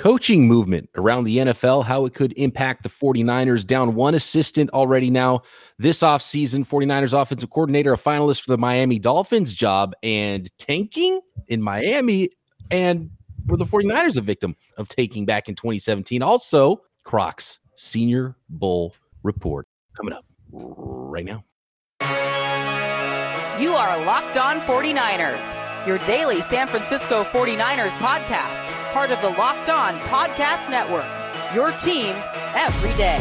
coaching movement around the NFL, how it could impact the 49ers. Down one assistant already now this offseason. 49ers offensive coordinator, a finalist for the Miami Dolphins job, and tanking in Miami. And were the 49ers a victim of tanking back in 2017? Also, Crocs Senior Bowl report coming up right now. You are Locked On 49ers, your daily San Francisco 49ers podcast, part of the Locked On Podcast Network. Your team every day.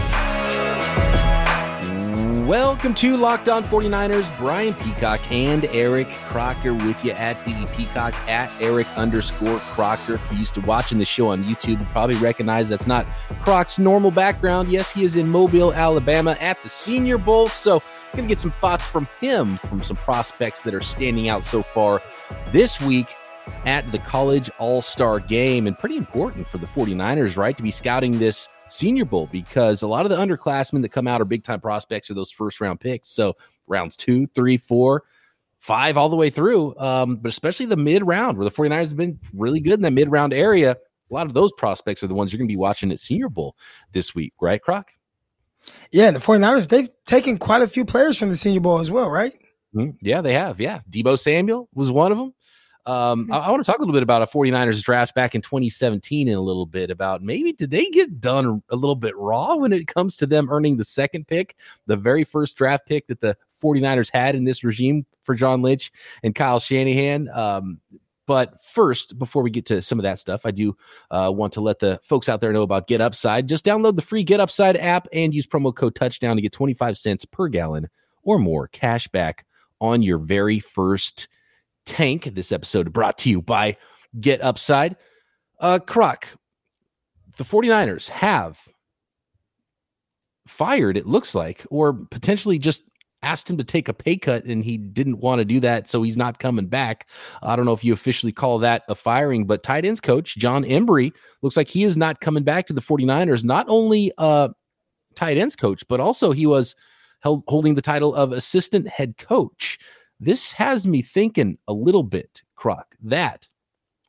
Welcome to Locked On 49ers. Brian Peacock and Eric Crocker with you at the Peacock at Eric underscore Crocker. If you're used to watching the show on YouTube, you probably recognize that's not Croc's normal background. Yes, he is in Mobile, Alabama at the Senior Bowl. So, I'm going to get some thoughts from him from some prospects that are standing out so far this week at the College All Star game. And pretty important for the 49ers, right, to be scouting this Senior Bowl because a lot of the underclassmen that come out are big time prospects or those first round picks. So rounds two, three, four, five, all the way through. Um, but especially the mid round where the 49ers have been really good in that mid round area. A lot of those prospects are the ones you're going to be watching at Senior Bowl this week, right, Croc? Yeah, the 49ers, they've taken quite a few players from the Senior Bowl as well, right? Mm-hmm. Yeah, they have. Yeah. Deebo Samuel was one of them. Um, I, I, want to talk a little bit about a 49ers draft back in 2017 in a little bit about maybe did they get done a little bit raw when it comes to them earning the second pick, the very first draft pick that the 49ers had in this regime for John Lynch and Kyle Shanahan. Um, but first, before we get to some of that stuff, I do uh, want to let the folks out there know about Get Upside. Just download the free Get Upside app and use promo code touchdown to get 25 cents per gallon or more cash back on your very first tank. This episode brought to you by Get Upside. Uh, Croc, the 49ers have fired, it looks like, or potentially just asked him to take a pay cut and he didn't want to do that. So he's not coming back. I don't know if you officially call that a firing, but tight ends coach Jon Embree looks like he is not coming back to the 49ers. Not only uh, tight ends coach, but also he was held, holding the title of assistant head coach. This has me thinking a little bit, Croc, that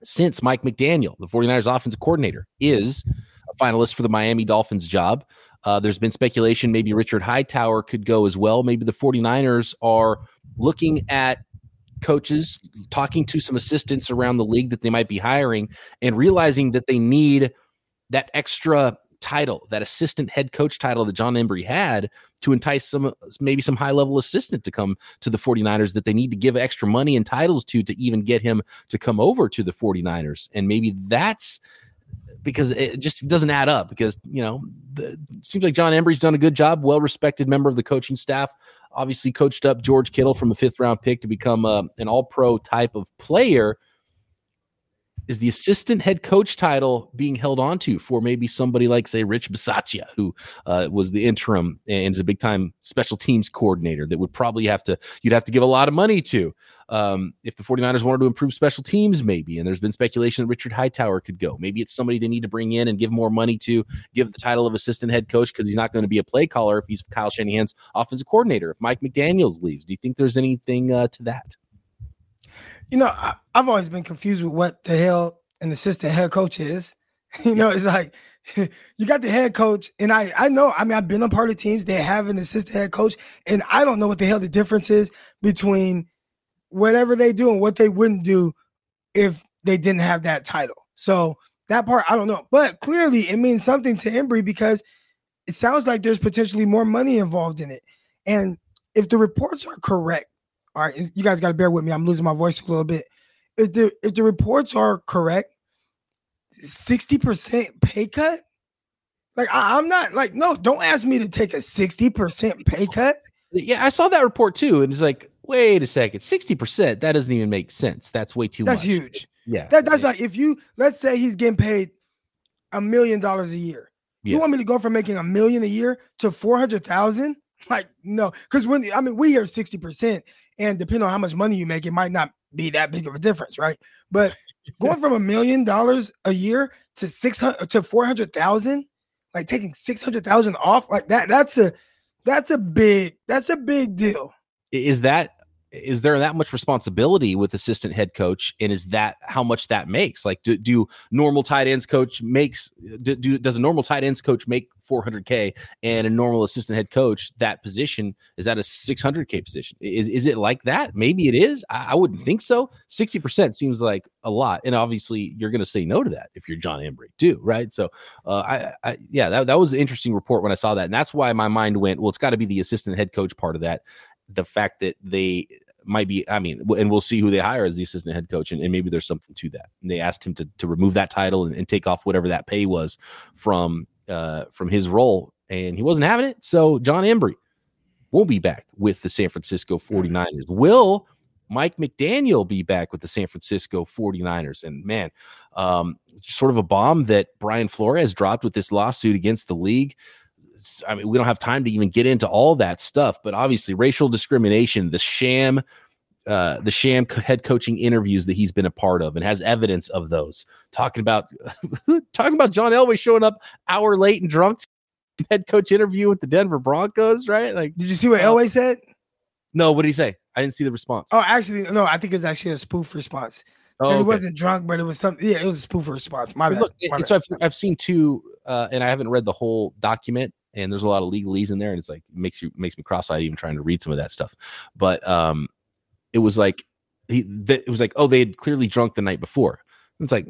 since Mike McDaniel, the 49ers offensive coordinator, is a finalist for the Miami Dolphins job, uh, there's been speculation maybe Richard Hightower could go as well. Maybe the 49ers are looking at coaches, talking to some assistants around the league that they might be hiring, and realizing that they need that extra title, that assistant head coach title that Jon Embree had to entice some maybe some high level assistant to come to the 49ers that they need to give extra money and titles to to even get him to come over to the 49ers. And maybe that's because it just doesn't add up because you know the, seems like Jon Embree's done a good job, well respected member of the coaching staff. Obviously, coached up George Kittle from a fifth round pick to become uh, an all pro type of player is the assistant head coach title being held onto for maybe somebody like, say, Rich Bisaccia, who uh, was the interim and is a big time special teams coordinator that would probably have to, you'd have to give a lot of money to. Um, if the 49ers wanted to improve special teams, maybe, and there's been speculation that Richard Hightower could go. Maybe it's somebody they need to bring in and give more money to, give the title of assistant head coach because he's not going to be a play caller if he's Kyle Shanahan's offensive coordinator. If Mike McDaniels leaves, do you think there's anything uh, to that? You know, I, have always been confused with what the hell an assistant head coach is. you know, it's like you got the head coach, and I I know. I mean, I've been a part of teams that have an assistant head coach, and I don't know what the hell the difference is between whatever they do and what they wouldn't do if they didn't have that title. So that part I don't know, but clearly it means something to Embree because it sounds like there's potentially more money involved in it, and if the reports are correct all right, you guys got to bear with me. I'm losing my voice a little bit. If the if the reports are correct, sixty percent pay cut. Like I, am not like no. Don't ask me to take a sixty percent pay cut. Yeah, I saw that report too, and it's like, wait a second, sixty percent. That doesn't even make sense. That's way too. Much. That's much. huge. Yeah, that, that's like if you let's say he's getting paid a million dollars a year. Yeah. You want me to go from making a million a year to four hundred thousand? Like no, because when I mean we hear sixty percent, and depending on how much money you make, it might not be that big of a difference, right? But going from a million dollars a year to six hundred to four hundred thousand, like taking six hundred thousand off, like that, that's a that's a big that's a big deal. Is that is there that much responsibility with assistant head coach and is that how much that makes like do, do normal tight ends coach makes do, do, does a normal tight ends coach make 400k and a normal assistant head coach that position is that a 600k position? Is, is it like that? Maybe it is. I, I wouldn't think so. 60% seems like a lot. And obviously you're going to say no to that if you're jon embree too right? So uh, I, I yeah that, that was an interesting report when i saw that. And that's why my mind went well it's got to be the assistant head coach part of that. The fact that they might be i mean and we'll see who they hire as the assistant head coach and, and maybe there's something to that. And they asked him to, to remove that title and, and take off whatever that pay was from uh from his role and he wasn't having it. So jon embree won't be back with the san francisco 49ers will mike mcdaniel be back with the san francisco 49ers and man um sort of a bomb that brian flores dropped with this lawsuit against the league. I mean, we don't have time to even get into all that stuff, but obviously, racial discrimination, the sham, uh, the sham head coaching interviews that he's been a part of, and has evidence of those. Talking about, talking about John Elway showing up hour late and drunk, head coach interview with the Denver Broncos, right? Like, did you see what uh, Elway said? No, what did he say? I didn't see the response. Oh, actually, no, I think it was actually a spoof response. Oh, okay. He wasn't drunk, but it was something. Yeah, it was a spoof response. My bad. Look, My so I've, I've seen two, uh, and I haven't read the whole document and there's a lot of legalese in there, and it's like makes you makes me cross-eyed even trying to read some of that stuff. But um, it was like he th- it was like oh they had clearly drunk the night before. It's like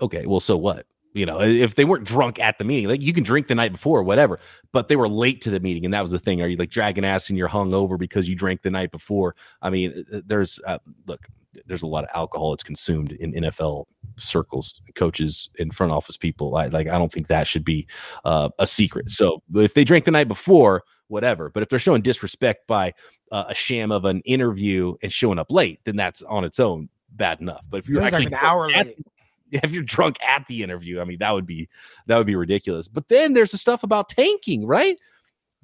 okay, well so what? You know, if they weren't drunk at the meeting, like you can drink the night before, or whatever, but they were late to the meeting, and that was the thing. Are you like dragging ass and you're hung over because you drank the night before? I mean, there's uh, look, there's a lot of alcohol that's consumed in NFL circles, coaches and front office people. I like I don't think that should be uh, a secret. So if they drink the night before, whatever. But if they're showing disrespect by uh, a sham of an interview and showing up late, then that's on its own bad enough. But if you're actually like an hour at, late. If you're drunk at the interview, I mean that would be that would be ridiculous. But then there's the stuff about tanking, right?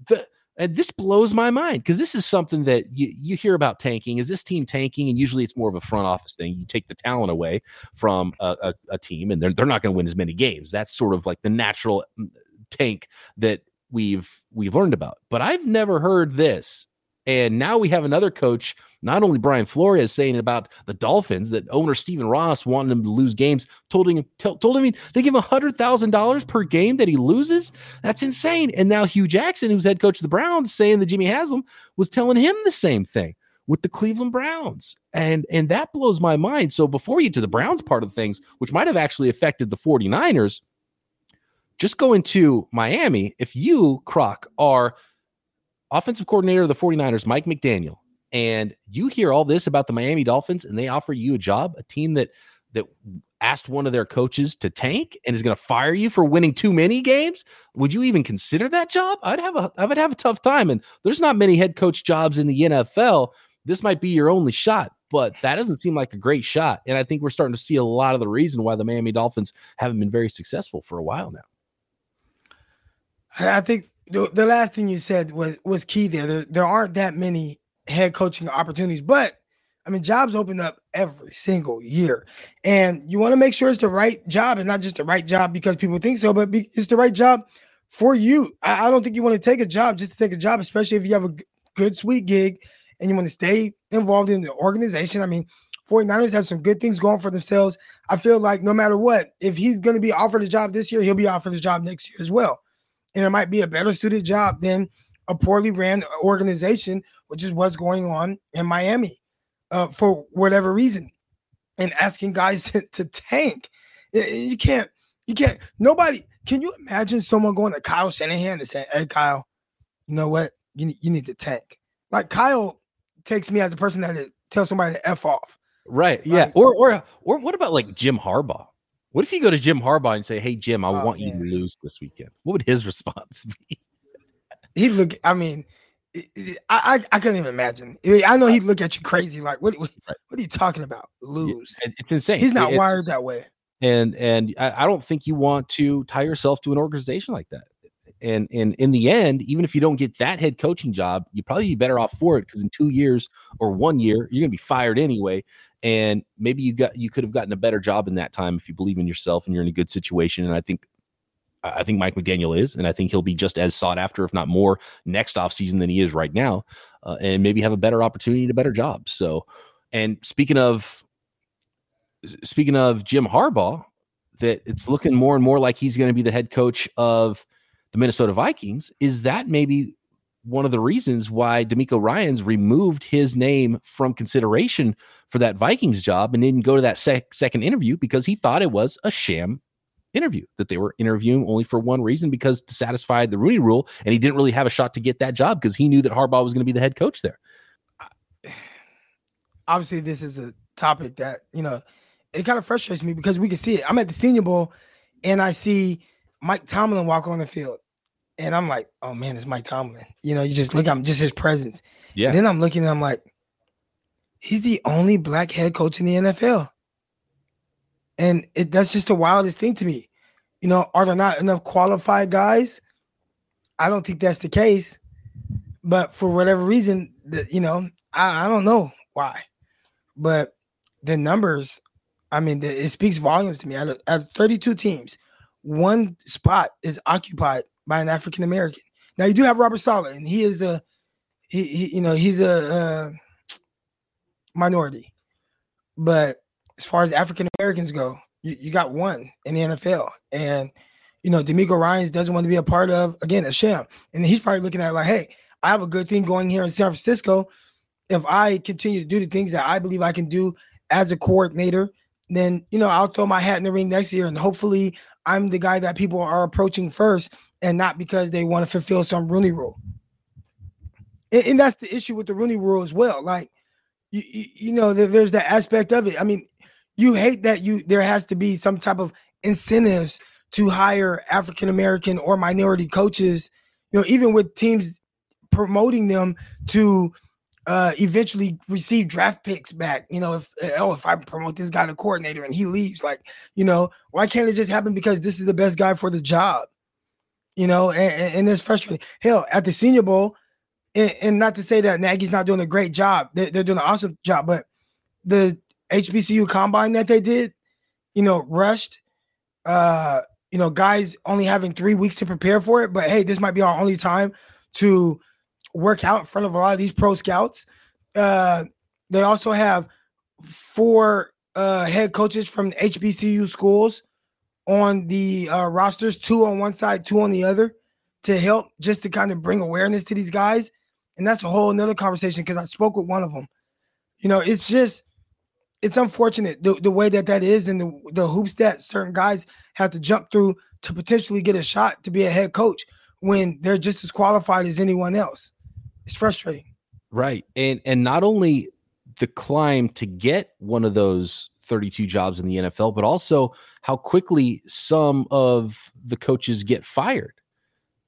The and this blows my mind because this is something that you, you hear about tanking. Is this team tanking? And usually it's more of a front office thing. You take the talent away from a, a, a team, and they're, they're not going to win as many games. That's sort of like the natural mm, tank that we've we've learned about. But I've never heard this and now we have another coach, not only Brian Flores saying about the Dolphins that owner Stephen Ross wanted him to lose games, told him told him they give him hundred thousand dollars per game that he loses. That's insane. And now Hue Jackson, who's head coach of the Browns, saying that Jimmy Haslam was telling him the same thing with the Cleveland Browns. And and that blows my mind. So before we get to the Browns part of things, which might have actually affected the 49ers, just go into Miami. If you, Croc, are offensive coordinator of the 49ers, Mike McDaniel, and you hear all this about the Miami Dolphins and they offer you a job, a team that that asked one of their coaches to tank and is going to fire you for winning too many games, would you even consider that job? I'd have a I would have a tough time and there's not many head coach jobs in the NFL. This might be your only shot, but that doesn't seem like a great shot. And I think we're starting to see a lot of the reason why the Miami Dolphins haven't been very successful for a while now. I think the, the last thing you said was was key there. there. There aren't that many head coaching opportunities, but I mean, jobs open up every single year, and you want to make sure it's the right job and not just the right job because people think so, but be, it's the right job for you. I, I don't think you want to take a job just to take a job, especially if you have a good, sweet gig and you want to stay involved in the organization. I mean, 49ers have some good things going for themselves. I feel like no matter what, if he's going to be offered a job this year, he'll be offered a job next year as well and it might be a better suited job than a poorly ran organization, which is what's going on in Miami uh, for whatever reason. And asking guys to, to tank, you can't, you can't. Nobody can you imagine someone going to Kyle Shanahan and saying, "Hey, Kyle, you know what? You you need to tank." Like Kyle takes me as a person that tells somebody to f off. Right. Yeah. Like, or or or what about like Jim Harbaugh? What if you go to Jim Harbaugh and say, "Hey Jim, I oh, want man. you to lose this weekend"? What would his response be? He'd look. I mean, I I, I couldn't even imagine. I know he'd look at you crazy, like, "What? What, what are you talking about? Lose? Yeah, it's insane. He's not it's wired that way." And and I, I don't think you want to tie yourself to an organization like that. And and in the end, even if you don't get that head coaching job, you probably be better off for it because in two years or one year, you're gonna be fired anyway and maybe you got you could have gotten a better job in that time if you believe in yourself and you're in a good situation and i think i think mike mcdaniel is and i think he'll be just as sought after if not more next offseason than he is right now uh, and maybe have a better opportunity and a better job. So, and speaking of speaking of Jim Harbaugh, that it's looking more and more like he's going to be the head coach of the Minnesota Vikings. Is that maybe one of the reasons why DeMeco Ryans removed his name from consideration for that Vikings job and didn't go to that sec- second interview because he thought it was a sham interview that they were interviewing only for one reason because to satisfy the Rooney rule and he didn't really have a shot to get that job because he knew that Harbaugh was going to be the head coach there. Obviously this is a topic that, you know, it kind of frustrates me because we can see it. I'm at the Senior Bowl and I see Mike Tomlin walk on the field. And I'm like, oh man, it's Mike Tomlin. You know, you just look at him, just his presence. Yeah. And then I'm looking, and I'm like, he's the only black head coach in the NFL. And it that's just the wildest thing to me. You know, are there not enough qualified guys? I don't think that's the case. But for whatever reason, that you know, I, I don't know why. But the numbers I mean, it speaks volumes to me. Out of, out of 32 teams, one spot is occupied by an African American. Now you do have Robert Saleh, and he is a, he, he you know, he's a, a minority. But as far as African Americans go, you, you got one in the NFL, and you know, DeMeco Ryans doesn't want to be a part of again a sham, and he's probably looking at like, hey, I have a good thing going here in San Francisco. If I continue to do the things that I believe I can do as a coordinator then you know I'll throw my hat in the ring next year, and hopefully I'm the guy that people are approaching first, and not because they want to fulfill some Rooney Rule. And, and that's the issue with the Rooney Rule as well. Like you, you, know, there's that aspect of it. I mean, you hate that you there has to be some type of incentives to hire African American or minority coaches. You know, even with teams promoting them to uh, eventually receive draft picks back. You know, if oh, if I promote this guy to coordinator and he leaves, like, you know, why can't it just happen because this is the best guy for the job? You know, and, and it's frustrating. Hell, at the Senior Bowl, and, and, not to say that Nagy's not doing a great job, they're, they're doing an awesome job, but the HBCU combine that they did, you know, rushed. Uh, you know, guys only having three weeks to prepare for it, but hey, this might be our only time to work out in front of a lot of these pro scouts. Uh, they also have four uh, head coaches from HBCU schools on the uh, rosters, two on one side, two on the other, to help just to kind of bring awareness to these guys. And that's a whole another conversation because I spoke with one of them. You know, it's just it's unfortunate the, the way that that is and the, the hoops that certain guys have to jump through to potentially get a shot to be a head coach when they're just as qualified as anyone else. It's frustrating. Right. And and not only the climb to get one of those 32 jobs in the NFL, but also how quickly some of the coaches get fired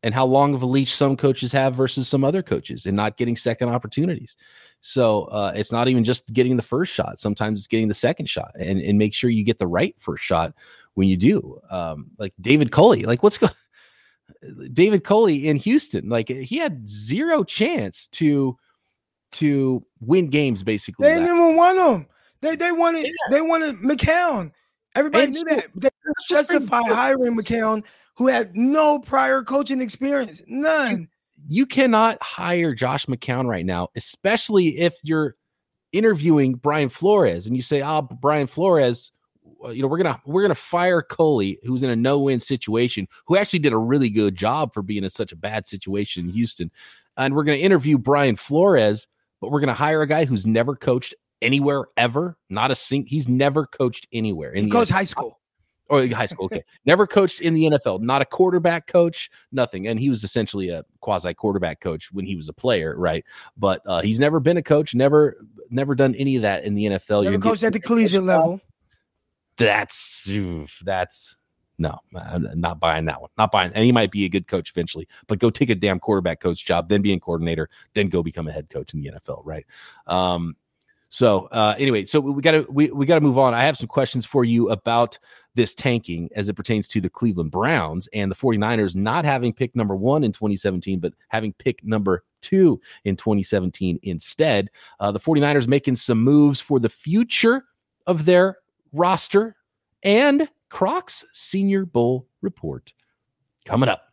and how long of a leash some coaches have versus some other coaches and not getting second opportunities. So uh, it's not even just getting the first shot. Sometimes it's getting the second shot and, and make sure you get the right first shot when you do. Um, like David Culley, like what's going David Culley in Houston. Like he had zero chance to to win games. Basically, they didn't even want them. They they wanted yeah. they wanted McCown. Everybody and knew that. They justify hiring McCown, who had no prior coaching experience, none. You cannot hire Josh McCown right now, especially if you're interviewing Brian Flores and you say, "Ah, oh, Brian Flores." You know, we're gonna we're gonna fire Culley, who's in a no-win situation, who actually did a really good job for being in such a bad situation in Houston, and we're gonna interview Brian Flores, but we're gonna hire a guy who's never coached anywhere ever, not a sing. He's never coached anywhere. In he coached high school. Or high school, okay. never coached in the NFL, not a quarterback coach, nothing. And he was essentially a quasi quarterback coach when he was a player, right? But uh, he's never been a coach, never, never done any of that in the NFL. Never coached at the collegiate level that's that's no, I'm not buying that one. Not buying. And he might be a good coach eventually, but go take a damn quarterback coach job, then be a coordinator, then go become a head coach in the NFL, right? Um, so uh, anyway, so we got to we, we got to move on. I have some questions for you about this tanking as it pertains to the Cleveland Browns and the 49ers not having pick number 1 in 2017 but having pick number 2 in 2017 instead. Uh, the 49ers making some moves for the future of their roster, and Croc's Senior Bowl report coming up.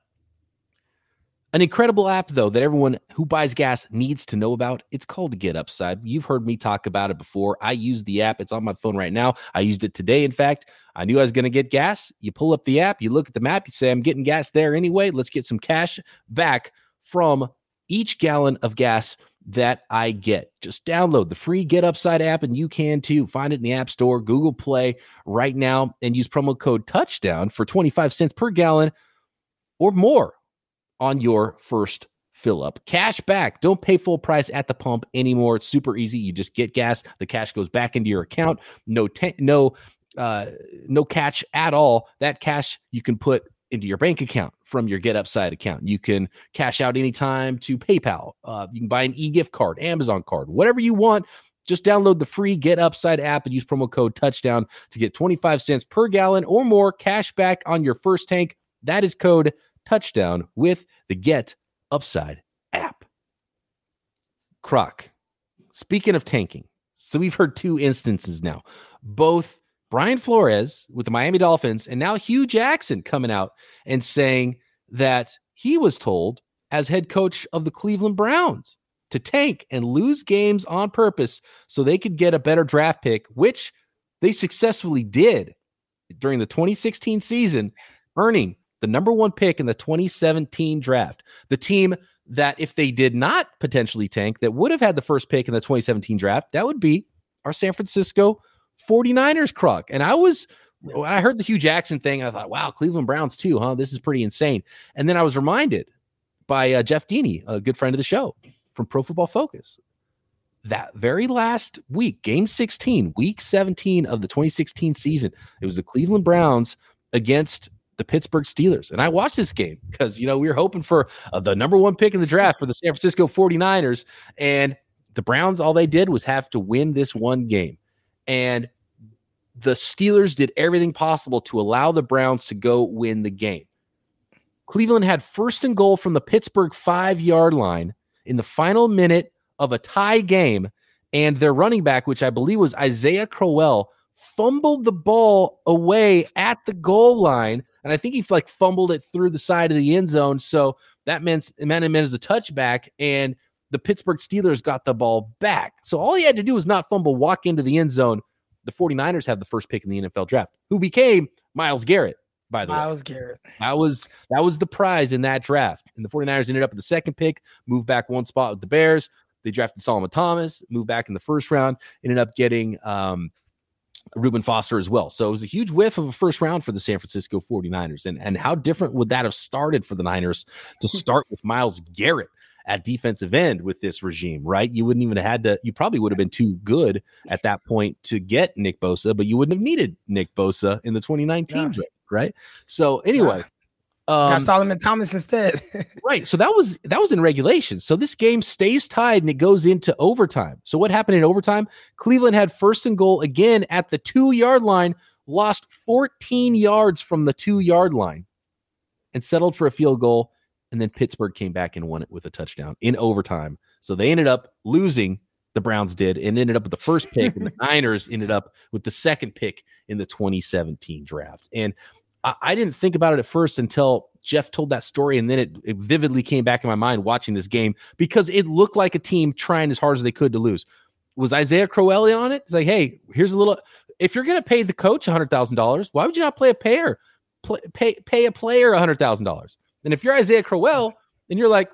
An incredible app, though, that everyone who buys gas needs to know about. It's called Get Upside. You've heard me talk about it before. I use the app. It's on my phone right now. I used it today, in fact. I knew I was going to get gas. You pull up the app, you look at the map, you say, I'm getting gas there anyway. Let's get some cash back from each gallon of gas that I get. Just download the free Get Upside app and you can too. Find it in the App Store, Google Play right now, and use promo code touchdown for 25 cents per gallon or more on your first fill up. Cash back. Don't pay full price at the pump anymore. It's super easy. You just get gas. The cash goes back into your account. No, t- no, uh, no catch at all. That cash you can put into your bank account from your Get Upside account. You can cash out anytime to PayPal. Uh, you can buy an e gift card, Amazon card, whatever you want. Just download the free Get Upside app and use promo code touchdown to get 25 cents per gallon or more cash back on your first tank. That is code touchdown with the Get Upside app. Croc, speaking of tanking, so we've heard two instances now. Both Brian Flores with the Miami Dolphins and now Hue Jackson coming out and saying that he was told as head coach of the Cleveland Browns to tank and lose games on purpose so they could get a better draft pick, which they successfully did during the 2016 season, earning the number one pick in the 2017 draft. The team that, if they did not potentially tank, that would have had the first pick in the 2017 draft, that would be our San Francisco 49ers croc. And I was, when I heard the Hue Jackson thing, and I thought, wow, Cleveland Browns too, huh? This is pretty insane. And then I was reminded by uh, Jeff Deeney, a good friend of the show from Pro Football Focus, that very last week, game 16, week 17 of the 2016 season, it was the Cleveland Browns against the Pittsburgh Steelers. And I watched this game because, you know, we were hoping for uh, the number one pick in the draft for the San Francisco 49ers. And the Browns, all they did was have to win this one game. And the Steelers did everything possible to allow the Browns to go win the game. Cleveland had first and goal from the Pittsburgh five yard line in the final minute of a tie game. And their running back, which I believe was Isaiah Crowell, fumbled the ball away at the goal line and I think he like fumbled it through the side of the end zone. So that meant man and man is a touchback, and the Pittsburgh Steelers got the ball back. So all he had to do was not fumble, walk into the end zone. The 49ers have the first pick in the NFL draft, who became Myles Garrett, by the Myles way. Myles Garrett. That was that was the prize in that draft. And the 49ers ended up with the second pick, moved back one spot with the Bears. They drafted Solomon Thomas, moved back in the first round, ended up getting um, Reuben Foster as well. So it was a huge whiff of a first round for the San Francisco 49ers. And, and how different would that have started for the Niners to hmm. start with Myles Garrett at defensive end with this regime, right? You wouldn't even have had to, you probably would have been too good at that point to get Nick Bosa, but you wouldn't have needed Nick Bosa in the 2019 yeah. draft, right? So anyway, um, Got Solomon Thomas instead. right. So that was that was in regulation. So this game stays tied and it goes into overtime. So what happened in overtime? Cleveland had first and goal again at the two yard line, lost 14 yards from the two yard line, and settled for a field goal. And then Pittsburgh came back and won it with a touchdown in overtime. So they ended up losing. The Browns did and ended up with the first pick, and the Niners ended up with the second pick in the 2017 draft. And I, didn't think about it at first until Jeff told that story, and then it, it, vividly came back in my mind watching this game because it looked like a team trying as hard as they could to lose. Was Isaiah Crowell on it? It's like, hey, here's a little. If you're going to pay the coach hundred thousand dollars, why would you not play a payer, pay pay a player hundred thousand dollars? And if you're Isaiah Crowell, and you're like,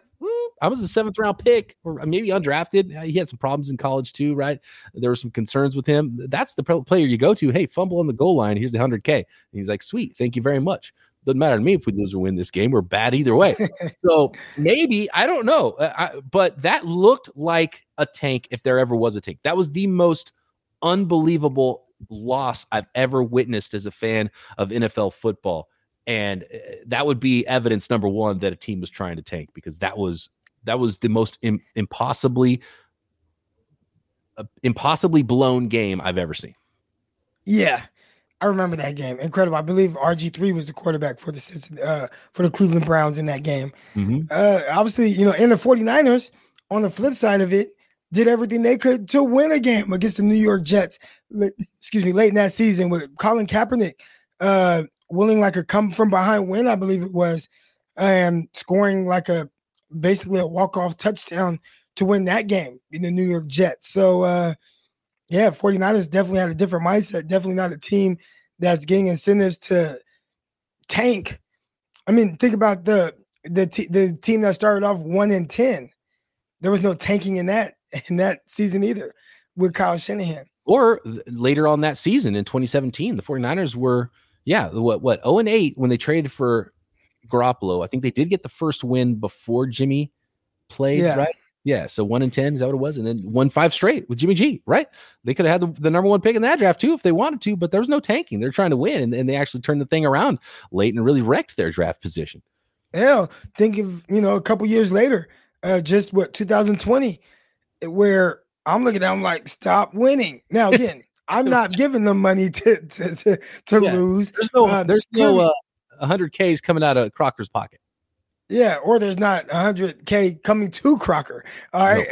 I was a seventh round pick, or maybe undrafted. Uh, he had some problems in college too, right? There were some concerns with him. That's the player you go to. Hey, fumble on the goal line. Here's the 100K. And he's like, sweet. Thank you very much. Doesn't matter to me if we lose or win this game. We're bad either way. so maybe, I don't know. Uh, I, but that looked like a tank if there ever was a tank. That was the most unbelievable loss I've ever witnessed as a fan of NFL football and uh, that would be evidence number one that a team was trying to tank because that was that was the most Im- impossibly uh, impossibly blown game I've ever seen. Yeah. I remember that game. Incredible. I believe RG3 was the quarterback for the uh, for the Cleveland Browns in that game. Mm-hmm. Uh, obviously, you know, in the 49ers, on the flip side of it, did everything they could to win a game against the New York Jets. Excuse me, late in that season with Colin Kaepernick uh, willing like a come from behind win, I believe it was, and scoring like a basically a walk-off touchdown to win that game in the New York Jets. So uh yeah, 49ers definitely had a different mindset, definitely not a team that's getting incentives to tank. I mean, think about the the t- the team that started off 1 in 10. There was no tanking in that in that season either with Kyle Shanahan. Or later on that season in 2017, the 49ers were yeah, what what 0 and 8 when they traded for Garoppolo. I think they did get the first win before Jimmy played, yeah. right? Yeah, so one in ten is that what it was, and then one five straight with Jimmy G. Right? They could have had the, the, number one pick in that draft too if they wanted to, but there was no tanking. They're trying to win, and, and they actually turned the thing around late and really wrecked their draft position. Hell, think of you know a couple years later, uh, just what 2020, where I'm looking at, I'm like, stop winning. Now again, I'm not giving them money to to to, to yeah, lose. There's no, uh, there's no uh, 100 Ks coming out of Crocker's pocket. Yeah, or there's not 100K coming to Crocker. All right.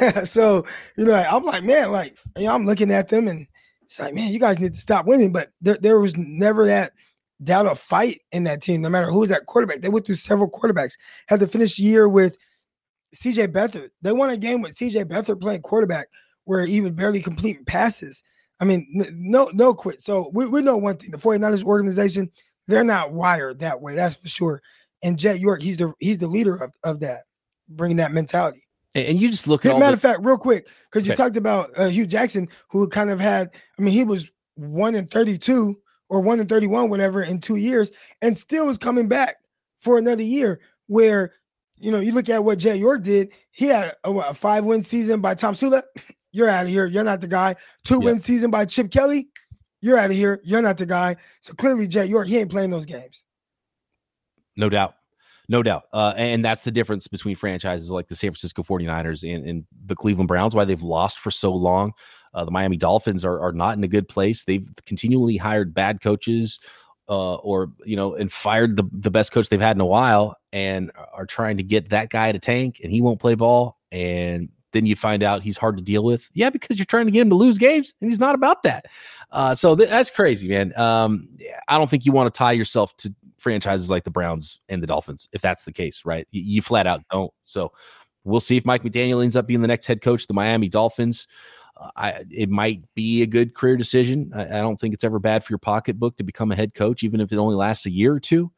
Nope. so, you know, I'm like, man, like, you know, I'm looking at them and it's like, man, you guys need to stop winning. But there, there was never that doubt of fight in that team, no matter who was that quarterback. They went through several quarterbacks, had to finish year with CJ Beathard. They won a game with CJ Beathard playing quarterback where even barely completing passes. I mean, no, no quit. So we, we know one thing the 49ers organization, they're not wired that way. That's for sure and Jed York, he's the he's the leader of, of that, bringing that mentality. And you just look at matter of fact, real quick, because you okay. talked about uh, Hue Jackson, who kind of had, I mean, he was one in 32 or one in 31, whatever, in two years, and still was coming back for another year. Where, you know, you look at what Jed York did, he had a, a five win season by Tomsula. You're out of here. You're not the guy. Two win season by Chip Kelly. You're out of here. You're not the guy. So clearly, Jed York, he ain't playing those games. No doubt. No doubt. Uh, and that's the difference between franchises like the San Francisco 49ers and, and the Cleveland Browns, why they've lost for so long. Uh, the Miami Dolphins are, are not in a good place. They've continually hired bad coaches uh, or, you know, and fired the, the best coach they've had in a while and are trying to get that guy to tank and he won't play ball. And then you find out he's hard to deal with. Yeah, because you're trying to get him to lose games and he's not about that. Uh, so th- that's crazy, man. Um, I don't think you want to tie yourself to franchises like the Browns and the Dolphins if that's the case, right? You, you flat out don't. So we'll see if Mike McDaniel ends up being the next head coach of the Miami Dolphins. Uh, I, it might be a good career decision. I, I, don't think it's ever bad for your pocketbook to become a head coach, even if it only lasts a year or two.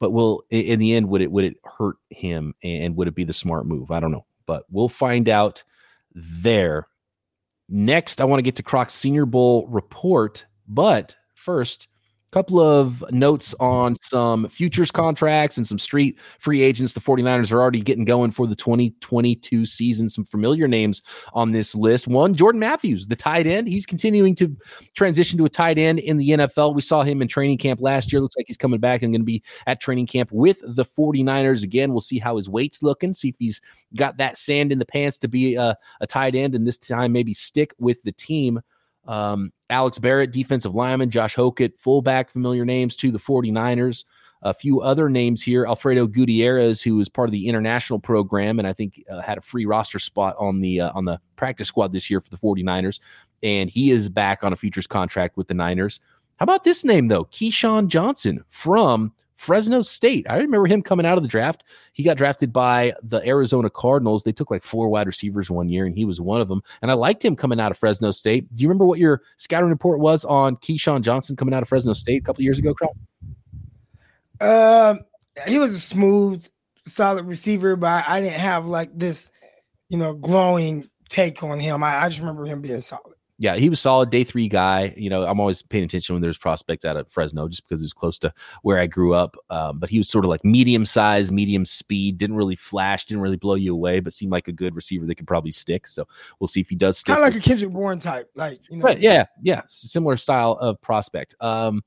But will in the end would it would it hurt him and would it be the smart move? I don't know, but we'll find out there. Next, I want to get to Croc's Senior Bowl report, but first, couple of notes on some futures contracts and some street free agents. The 49ers are already getting going for the 2022 season. Some familiar names on this list. One, Jordan Matthews, the tight end. He's continuing to transition to a tight end in the NFL. We saw him in training camp last year. Looks like he's coming back and going to be at training camp with the 49ers again. We'll see how his weight's looking, see if he's got that sand in the pants to be a, a tight end and this time maybe stick with the team. Um, Alex Barrett, defensive lineman, Josh Hokit, fullback, familiar names to the 49ers. A few other names here Alfredo Gutierrez, who was part of the international program and I think uh, had a free roster spot on the uh, on the practice squad this year for the 49ers. And he is back on a futures contract with the Niners. How about this name, though? KeeSean Johnson from Fresno State. I remember him coming out of the draft. He got drafted by the Arizona Cardinals. They took like four wide receivers one year, and he was one of them. And I liked him coming out of Fresno State. Do you remember what your scouting report was on KeeSean Johnson coming out of Fresno State a couple years ago, Crown? Um, he was a smooth, solid receiver, but I didn't have like this, you know, glowing take on him. I, I just remember him being solid yeah, he was solid day three guy. You know, I'm always paying attention when there's prospects out of Fresno just because it was close to where I grew up. Um, but he was sort of like medium size, medium speed, didn't really flash, didn't really blow you away, but seemed like a good receiver that could probably stick. So we'll see if he does stick. Kind of like a Kendrick Bourne type, like you know. Right, yeah, yeah, similar style of prospect. Um,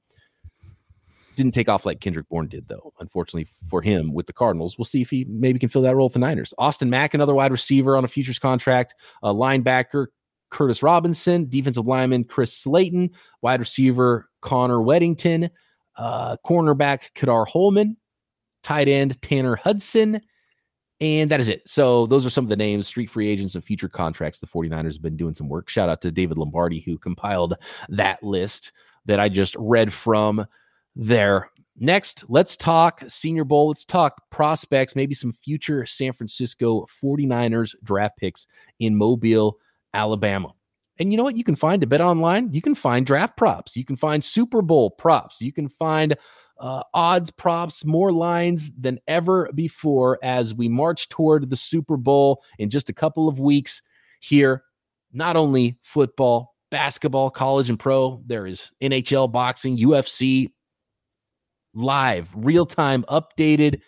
didn't take off like Kendrick Bourne did, though. Unfortunately for him with the Cardinals, we'll see if he maybe can fill that role with the Niners. Austin Mack, another wide receiver on a futures contract, a linebacker. Curtis Robinson, defensive lineman Chris Slayton, wide receiver Connor Wedington, uh, cornerback Ka'dar Hollman, tight end Tanner Hudson. And that is it. So those are some of the names, street free agents and future contracts. The 49ers have been doing some work. Shout out to David Lombardi, who compiled that list that I just read from there. Next, let's talk Senior Bowl. Let's talk prospects, maybe some future San Francisco 49ers draft picks in Mobile, Alabama. And you know what? You can find a bet online. You can find draft props. You can find Super Bowl props. You can find uh, odds props, more lines than ever before as we march toward the Super Bowl in just a couple of weeks here. Not only football, basketball, college and pro, there is NHL, boxing, UFC, live, real time, updated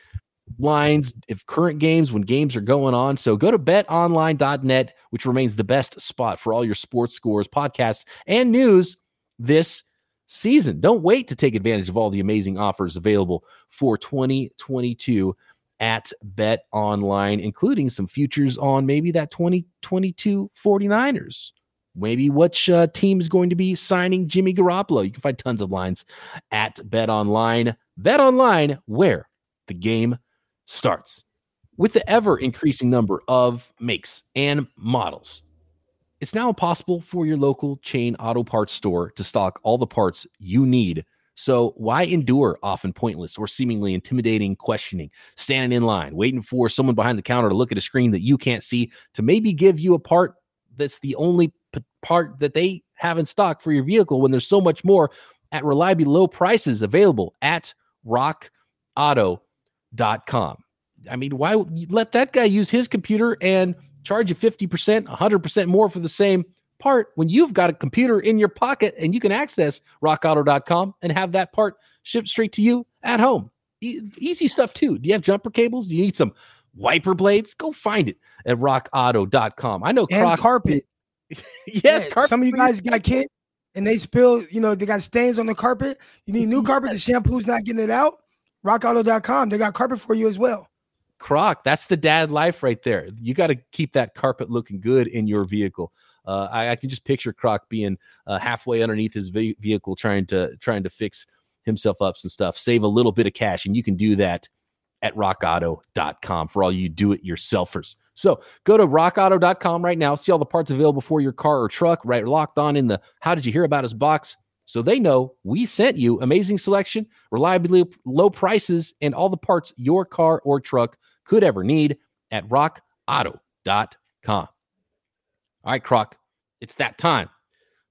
lines if current games when games are going on. So go to betonline.net, which remains the best spot for all your sports scores, podcasts, and news this season. Don't wait to take advantage of all the amazing offers available for 2022 at Bet Online, including some futures on maybe that 2022 49ers. Maybe which uh, team is going to be signing Jimmy Garoppolo. You can find tons of lines at Bet Online. Bet Online, where the game starts. With the ever increasing number of makes and models, it's now impossible for your local chain auto parts store to stock all the parts you need. So, why endure often pointless or seemingly intimidating questioning, standing in line, waiting for someone behind the counter to look at a screen that you can't see to maybe give you a part that's the only p- part that they have in stock for your vehicle when there's so much more at reliably low prices available at rockauto.com? I mean, why let that guy use his computer and charge you 50%, 100% more for the same part when you've got a computer in your pocket and you can access rockauto.com and have that part shipped straight to you at home. E- easy stuff too. Do you have jumper cables? Do you need some wiper blades? Go find it at rockauto.com. I know and carpet. yes, Yeah, carpet. Some of you guys got kids and they spill, you know, they got stains on the carpet. You need new carpet. The shampoo's not getting it out. RockAuto.com. They got carpet for you as well. Croc, that's the dad life right there. You got to keep that carpet looking good in your vehicle. Uh, I, I can just picture Croc being uh, halfway underneath his ve- vehicle, trying to trying to fix himself up some stuff, save a little bit of cash, and you can do that at rockauto.com for all you do it yourselfers. So go to rockauto.com right now, see all the parts available for your car or truck, right? Locked on in the how did you hear about us box so they know we sent you amazing selection, reliably low prices, and all the parts your car or truck could ever need at rockauto.com. All right, Croc, it's that time.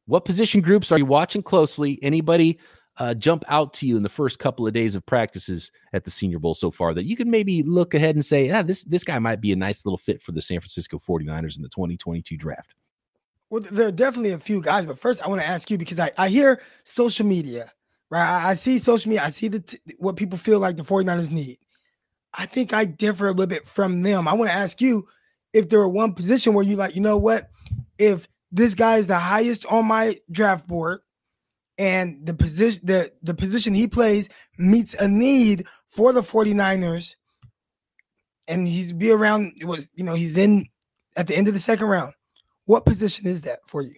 What position groups are you watching closely? Anybody uh, jump out to you in the first couple of days of practices at the Senior Bowl so far that you can maybe look ahead and say, ah, this, this guy might be a nice little fit for the San Francisco 49ers in the 2022 draft? Well, there are definitely a few guys, but first I want to ask you because I, I hear social media, right? I, I see social media, I see the t- what people feel like the 49ers need. I think I differ a little bit from them. I want to ask you if there were one position where you like, you know what, if this guy is the highest on my draft board and the position the, the position he plays meets a need for the 49ers and he's be around it was you know he's in at the end of the second round what position is that for you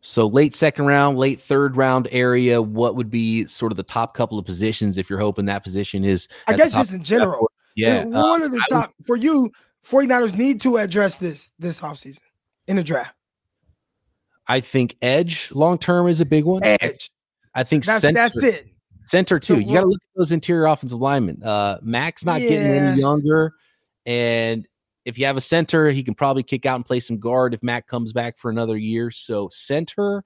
So late second round, late third round area, what would be sort of the top couple of positions if you're hoping that position is? i guess just in general? Yeah. Yeah, uh, one of the I would- top for you 49ers need to address this this offseason in the draft I think edge long term is a big one. edge I think that's center, that's it Center too. So you got to look at those interior offensive linemen. Uh, Mack not getting any younger, and if you have a center, he can probably kick out and play some guard if Mack comes back for another year. So center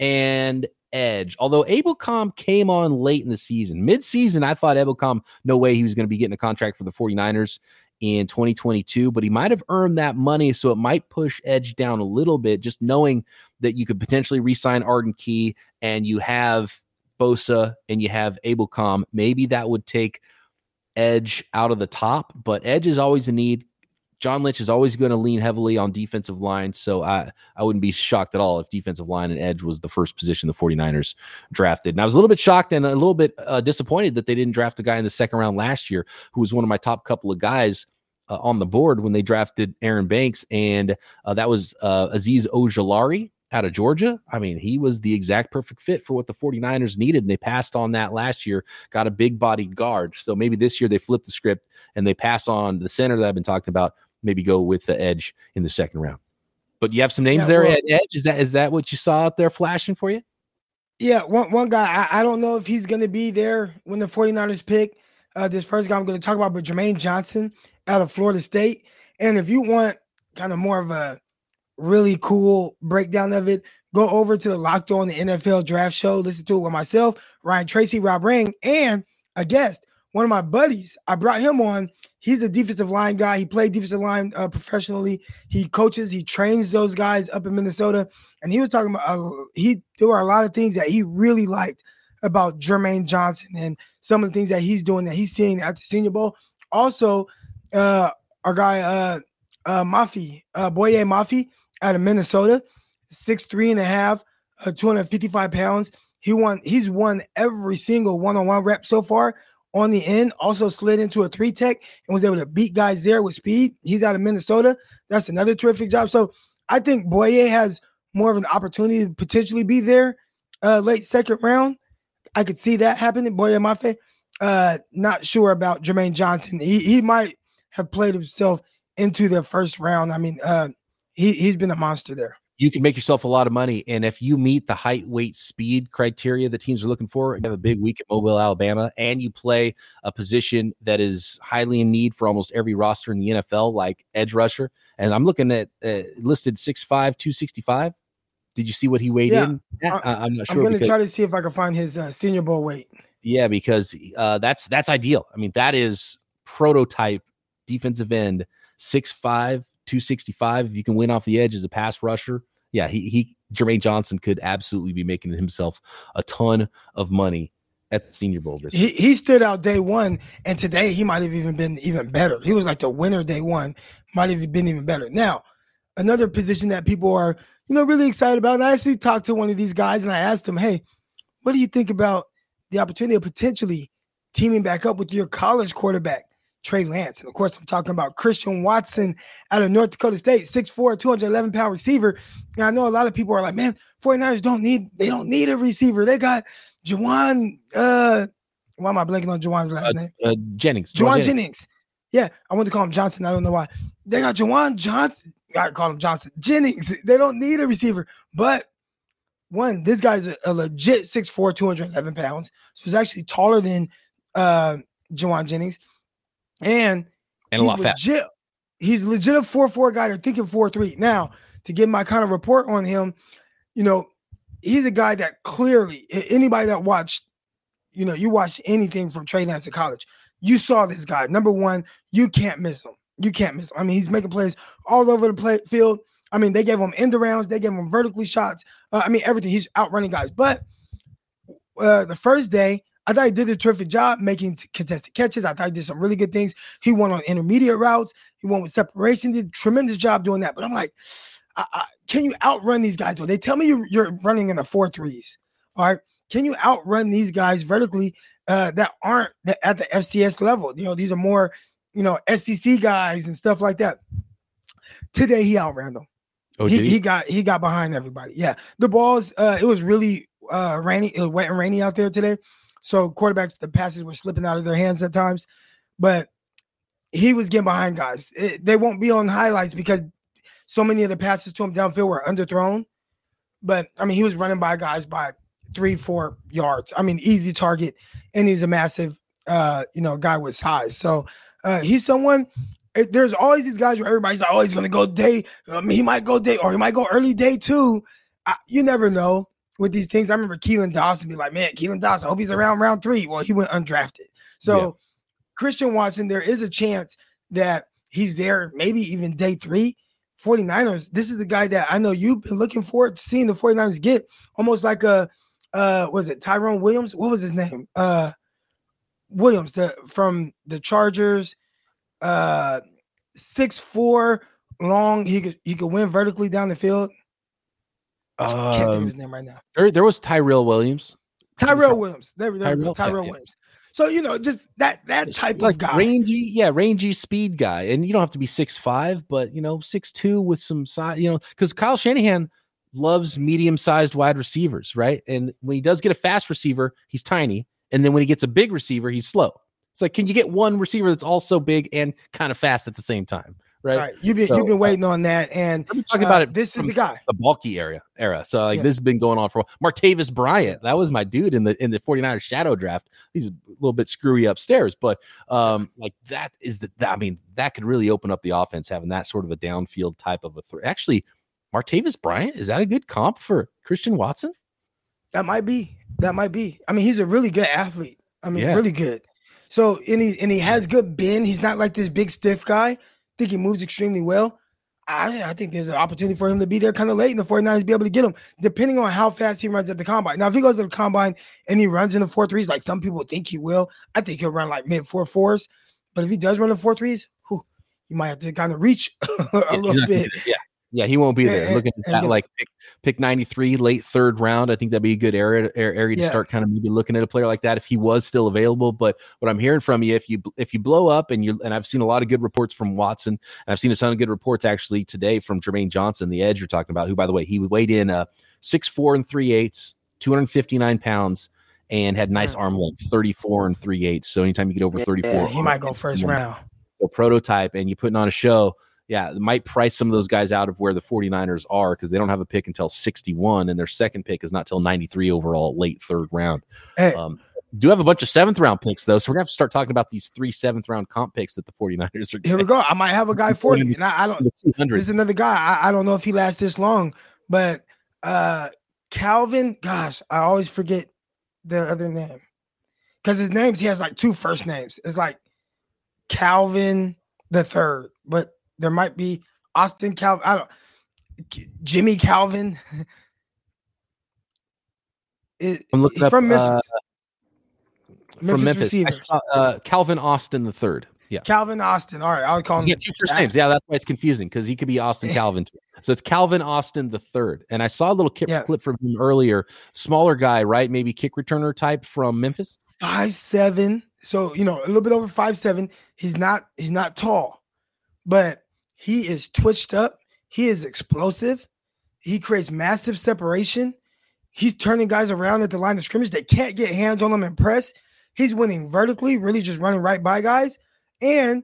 and edge. Although Ebukam came on late in the season, mid-season, I thought Ebukam, no way he was going to be getting a contract for the 49ers in 2022, but he might have earned that money, so it might push edge down a little bit, just knowing that you could potentially re-sign Arden Key and you have Bosa and you have Ebukam. Maybe that would take edge out of the top, but edge is always a need. John Lynch is always going to lean heavily on defensive line. So I, I wouldn't be shocked at all if defensive line and edge was the first position the 49ers drafted. And I was a little bit shocked and a little bit uh, disappointed that they didn't draft a guy in the second round last year who was one of my top couple of guys uh, on the board when they drafted Aaron Banks. And uh, that was uh, Azeez Ojulari out of Georgia. I mean, he was the exact perfect fit for what the 49ers needed. And they passed on that last year, got a big bodied guard. So maybe this year they flip the script and they pass on the center that I've been talking about, maybe go with the edge in the second round. But you have some names Yeah, there well- at edge. Is that is that what you saw out there flashing for you? Yeah, one one guy, I, I don't know if he's going to be there when the 49ers pick uh, this first guy I'm going to talk about, but Jermaine Johnson out of Florida State. And if you want kind of more of a really cool breakdown of it, go over to the Locked On the NFL Draft Show. Listen to it with myself, Ryan Tracy, Rob Rang, and a guest, one of my buddies. I brought him on. He's a defensive line guy. He played defensive line uh, professionally. He coaches, he trains those guys up in Minnesota. And he was talking about uh, he there were a lot of things that he really liked about Jermaine Johnson and some of the things that he's doing that he's seeing at the Senior Bowl. Also, uh, our guy uh, uh, Mafe, uh, Boye Mafe out of Minnesota, six three and a half, uh, 255 pounds. He won. He's won every single one-on-one rep so far on the end. Also slid into a three tech and was able to beat guys there with speed. He's out of Minnesota. That's another terrific job. So I think Boye has more of an opportunity to potentially be there uh, late second round. I could see that happening. Boye Mafe. Uh, not sure about Jermaine Johnson. He he might have played himself into the first round. I mean, uh, he he's been a monster there. You can make yourself a lot of money, and if you meet the height, weight, speed criteria that teams are looking for, you have a big week at Mobile, Alabama, and you play a position that is highly in need for almost every roster in the NFL, like edge rusher. And I'm looking at uh, listed 6'5", 265. Did you see what he weighed Yeah. in? I, am not sure. I'm going to try to see if I can find his uh, Senior Bowl weight. Yeah, because uh, that's that's ideal. I mean, that is prototype defensive end, 6'5", 265. If you can win off the edge as a pass rusher, yeah, he he Jermaine Johnson could absolutely be making himself a ton of money at the Senior Bowl this He he stood out day one, and today he might have even been even better. He was like the winner day one, might have been even better. Now, another position that people are you know really excited about. And I actually talked to one of these guys, and I asked him, "Hey, what do you think about the opportunity of potentially teaming back up with your college quarterback?" Trey Lance. And of course, I'm talking about Christian Watson out of North Dakota State, 6'4, 211 pound receiver. And I know a lot of people are like, man, 49ers don't need, they don't need a receiver. They got Jauan, uh, why am I blanking on Jauan's last name? Uh, Jennings, Jauan Jennings. Yeah, I want to call him Johnson. I don't know why. They got Jauan Johnson. I call him Johnson Jennings. They don't need a receiver. But one, this guy's a, a legit 6'4, 211 pounds. So he's actually taller than uh Jauan Jennings. And and a he's lot legit. He's legit a 4-4 guy. They're thinking 4-3. Now, to give my kind of report on him, you know, he's a guy that clearly anybody that watched, you know, you watched anything from Trey Lance in college, you saw this guy. Number one, you can't miss him. You can't miss him. I mean, he's making plays all over the play field. I mean, they gave him end rounds, they gave him vertically shots. Uh, I mean, everything. He's outrunning guys. But uh, the first day, I thought he did a terrific job making contested catches. I thought he did some really good things. He won on intermediate routes. He won with separation. Did a tremendous job doing that. But I'm like, I, I, can you outrun these guys? Well, they tell me you're, you're running in the four threes. All right. Can you outrun these guys vertically uh, that aren't at the FCS level? You know, these are more, you know, SEC guys and stuff like that. Today he outran them. Oh, he, he he? got he got behind everybody. Yeah, the balls. Uh, it was really uh rainy, it was wet and rainy out there today. So quarterbacks, the passes were slipping out of their hands at times, but he was getting behind guys. It- they won't be on highlights because so many of the passes to him downfield were underthrown. But I mean, he was running by guys by three, four yards. I mean, easy target, and he's a massive, uh, you know, guy with size. So uh, he's someone. There's always these guys where everybody's like, "Oh, he's gonna go day. Mean, he might go day, or he might go early day too." I, you never know with these things. I remember Keelan Dawson be like, "Man, Keelan Dawson, I hope he's around round three. Well, he went undrafted. So Yeah. Christian Watson, there is a chance that he's there, maybe even day three. 49ers, this is the guy that I know you've been looking forward to seeing the 49ers get almost like a uh was it Tyrone Williams? What was his name? Uh Williams, the from the Chargers, uh six four long. He could he could win vertically down the field. Can't think of Um, his name right now. there, there was Tyrell Williams. Tyrell Williams. There, there. Tyrell? Tyrell yeah. Williams. So you know, just that that type like of guy. rangy, yeah, rangy speed guy. And you don't have to be six five, but you know, six two with some size, you know, because Kyle Shanahan loves medium sized wide receivers, right? And when he does get a fast receiver, he's tiny. And then when he gets a big receiver, he's slow. It's like, can you get one receiver that's also big and kind of fast at the same time? Right? right. You've been So, you've been waiting on that, and been talking uh, about it. This is the guy. the bulky area era. So like Yeah. this has been going on for. Martavis Bryant. That was my dude in the in the 49ers shadow draft. He's a little bit screwy upstairs, but um like that is the I mean, that could really open up the offense having that sort of a downfield type of a threat. Actually, Martavis Bryant, is that a good comp for Christian Watson? That might be. That might be. I mean, he's a really good athlete. I mean, Yeah. really good. So and he and he has good bend. He's not like this big stiff guy. Think he moves extremely well. I, I think there's an opportunity for him to be there kind of late in the 49ers be able to get him, depending on how fast he runs at the combine. Now, if he goes to the combine and he runs in the four threes, like some people think he will, I think he'll run like mid four fours. But if he does run the four threes, whew, you might have to kind of reach a Yeah, little gonna bit. Yeah. Yeah, he won't be there. and- Looking at and that, like pick, pick 93, late third round. I think that'd be a good area area to Yeah. start kind of maybe looking at a player like that if he was still available. But what I'm hearing from you, if you if you blow up and you and I've seen a lot of good reports from Watson, and I've seen a ton of good reports actually today from Jermaine Johnson, the edge you're talking about, who by the way, he weighed in uh six four and three eighths, 259 pounds, and had nice Mm. arm length, 34 and three eighths. So anytime you get over 34, Yeah, he might go first round. a prototype and you're putting on a show, yeah, it might price some of those guys out of where the 49ers are because they don't have a pick until 61 and their second pick is not till 93 overall, late third round. Hey, Um, do have a bunch of seventh round picks though, so we're gonna have to start talking about these three seventh round comp picks that the 49ers are here we go. I might have a guy for you. And I, I don't in the 200s. This is another guy. I, I don't know if he lasts this long, but uh Calvin, gosh, I always forget the other name. Because his names, he has like two first names. It's like Calvin the third, but there might be Austin Calvin. I don't Jimmy Calvin. It- I'm looking up, from Memphis. uh, Memphis, from Memphis. Receiver. saw, uh, Calvin Austin the third. Yeah. Calvin Austin. All right, I'll call him. got two first names. Yeah, that's why it's confusing because he could be Austin Calvin. Too. So it's Calvin Austin the third. And I saw a little ki- Yeah. clip from him earlier. Smaller guy, right? Maybe kick returner type from Memphis. five seven. So you know, a little bit over five seven. He's not he's not tall, but he is twitched up. He is explosive. He creates massive separation. He's turning guys around at the line of scrimmage. They can't get hands on him and press. He's winning vertically, really just running right by guys. And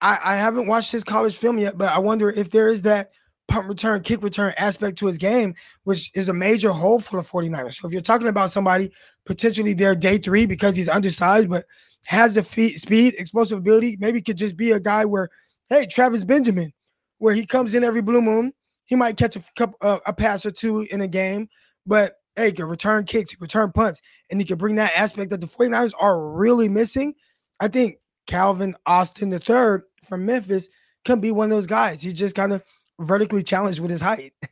I, I haven't watched his college film yet, but I wonder if there is that punt return, kick return aspect to his game, which is a major hole for the 49ers. So if you're talking about somebody potentially their day three because he's undersized, but has the feet, speed, explosive ability, maybe could just be a guy where, hey, Travis Benjamin, where he comes in every blue moon. He might catch a couple, uh, a pass or two in a game, but hey, he can return kicks, return punts, and he can bring that aspect that the 49ers are really missing. I think Calvin Austin III from Memphis can be one of those guys. He's just kind of vertically challenged with his height.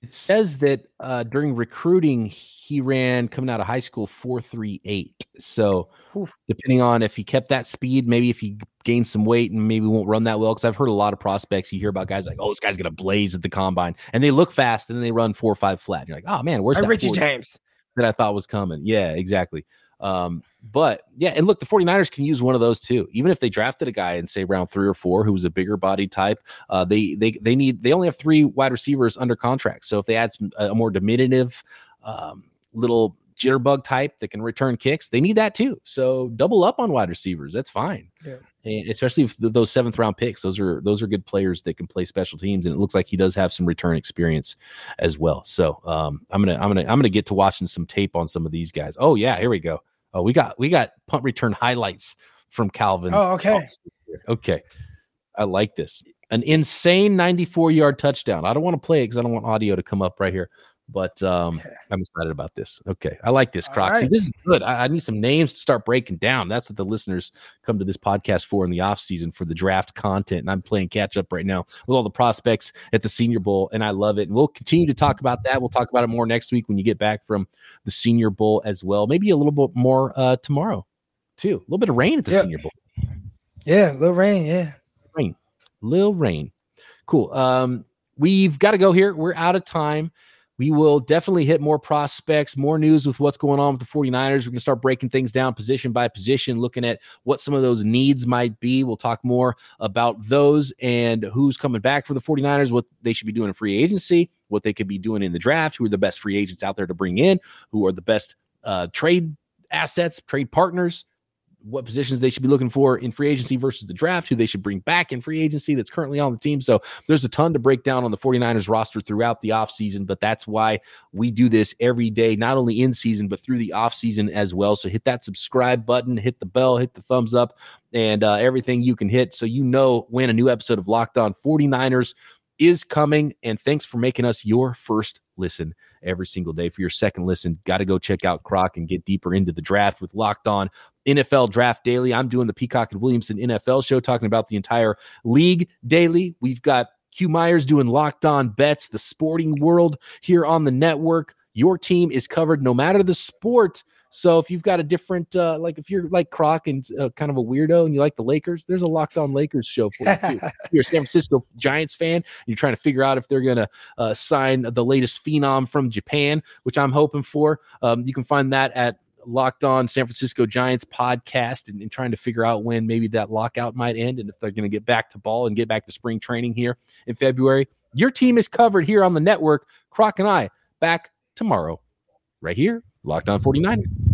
It says that uh, during recruiting, he ran coming out of high school 438. So, Oof. depending on if he kept that speed, maybe if he gained some weight and maybe won't run that well. Because I've heard a lot of prospects, you hear about guys like, oh, this guy's going to blaze at the combine. And they look fast and then they run four or five flat. You're like, oh, man, where's that Richie James. that I thought was coming? Yeah, exactly. Um, but yeah, and look, the 49ers can use one of those too. Even if they drafted a guy in say round three or four who was a bigger body type, uh, they they they need they only have three wide receivers under contract. So if they add some a more diminutive um, little jitterbug type that can return kicks, they need that too. So double up on wide receivers. That's fine. Yeah. And especially if th- those seventh round picks, those are those are good players that can play special teams, and it looks like he does have some return experience as well. So um, I'm gonna I'm gonna I'm gonna get to watching some tape on some of these guys. Oh yeah, here we go. Oh, we got we got punt return highlights from Calvin. Oh, okay. Okay. I like this. An insane 94 yard touchdown. I don't want to play it because I don't want audio to come up right here, but um, Okay. I'm excited about this. Okay. I like this. See, right. this is good. I, I need some names to start breaking down. That's what the listeners come to this podcast for in the off season for the draft content. And I'm playing catch up right now with all the prospects at the Senior Bowl, and I love it. And we'll continue to talk about that. We'll talk about it more next week when you get back from the Senior Bowl as well. Maybe a little bit more uh, tomorrow, too. A little bit of rain at the Yep. Senior Bowl. Yeah, little Rain. Yeah. Rain. Lil Rain. Cool. Um, we've got to go here. We're out of time. We will definitely hit more prospects, more news with what's going on with the 49ers. We're going to start breaking things down position by position, looking at what some of those needs might be. We'll talk more about those and who's coming back for the 49ers, what they should be doing in free agency, what they could be doing in the draft, who are the best free agents out there to bring in, who are the best uh, trade assets, trade partners, what positions they should be looking for in free agency versus the draft, who they should bring back in free agency that's currently on the team. So there's a ton to break down on the 49ers roster throughout the offseason, but that's why we do this every day, not only in season, but through the offseason as well. So hit that subscribe button, hit the bell, hit the thumbs up, and uh, everything you can hit so you know when a new episode of Locked On 49ers is coming. And thanks for making us your first listen every single day. For your second listen, got to go check out Crock and get deeper into the draft with Locked On NFL Draft Daily. I'm doing the Peacock and Williamson NFL show, talking about the entire league daily. We've got Q Myers doing Locked On Bets, the sporting world here on the network. Your team is covered no matter the sport. So if you've got a different, uh, like if you're like Crock and uh, kind of a weirdo and you like the Lakers, there's a Locked On Lakers show for you. Too. you're a San Francisco Giants fan, you're trying to figure out if they're going to uh, sign the latest phenom from Japan, which I'm hoping for. Um, you can find that at Locked On San Francisco Giants podcast and, and, trying to figure out when maybe that lockout might end and if they're going to get back to ball and get back to spring training here in February. Your team is covered here on the network. Crock and I back tomorrow, right here, Locked On 49ers.